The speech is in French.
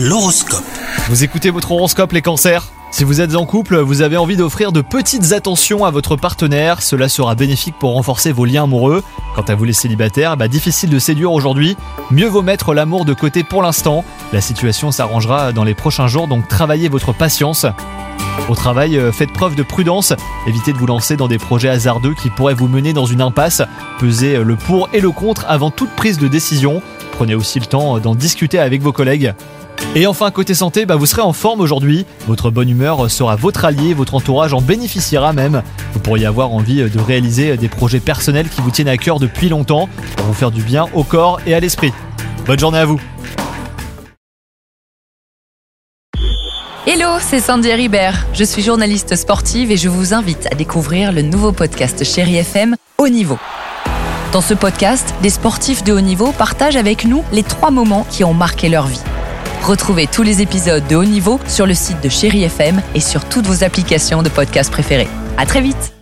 L'horoscope. Vous écoutez votre horoscope les cancers? Si vous êtes en couple, vous avez envie d'offrir de petites attentions à votre partenaire, cela sera bénéfique pour renforcer vos liens amoureux. Quant à vous les célibataires, bah difficile de séduire aujourd'hui, mieux vaut mettre l'amour de côté pour l'instant. La situation s'arrangera dans les prochains jours, donc travaillez votre patience. Au travail, euh, faites preuve de prudence, évitez de vous lancer dans des projets hasardeux qui pourraient vous mener dans une impasse. Pesez euh, le pour et le contre avant toute prise de décision. Prenez aussi le temps euh, d'en discuter avec vos collègues. Et enfin, côté santé, bah, vous serez en forme aujourd'hui. Votre bonne humeur sera votre allié, votre entourage en bénéficiera même. Vous pourriez avoir envie de réaliser des projets personnels qui vous tiennent à cœur depuis longtemps pour vous faire du bien au corps et à l'esprit. Bonne journée à vous Hello, c'est Sandy Ribert. Je suis journaliste sportive et je vous invite à découvrir le nouveau podcast Chéri FM Haut Niveau. Dans ce podcast, des sportifs de haut niveau partagent avec nous les trois moments qui ont marqué leur vie. Retrouvez tous les épisodes de Haut Niveau sur le site de Chéri FM et sur toutes vos applications de podcast préférées. À très vite!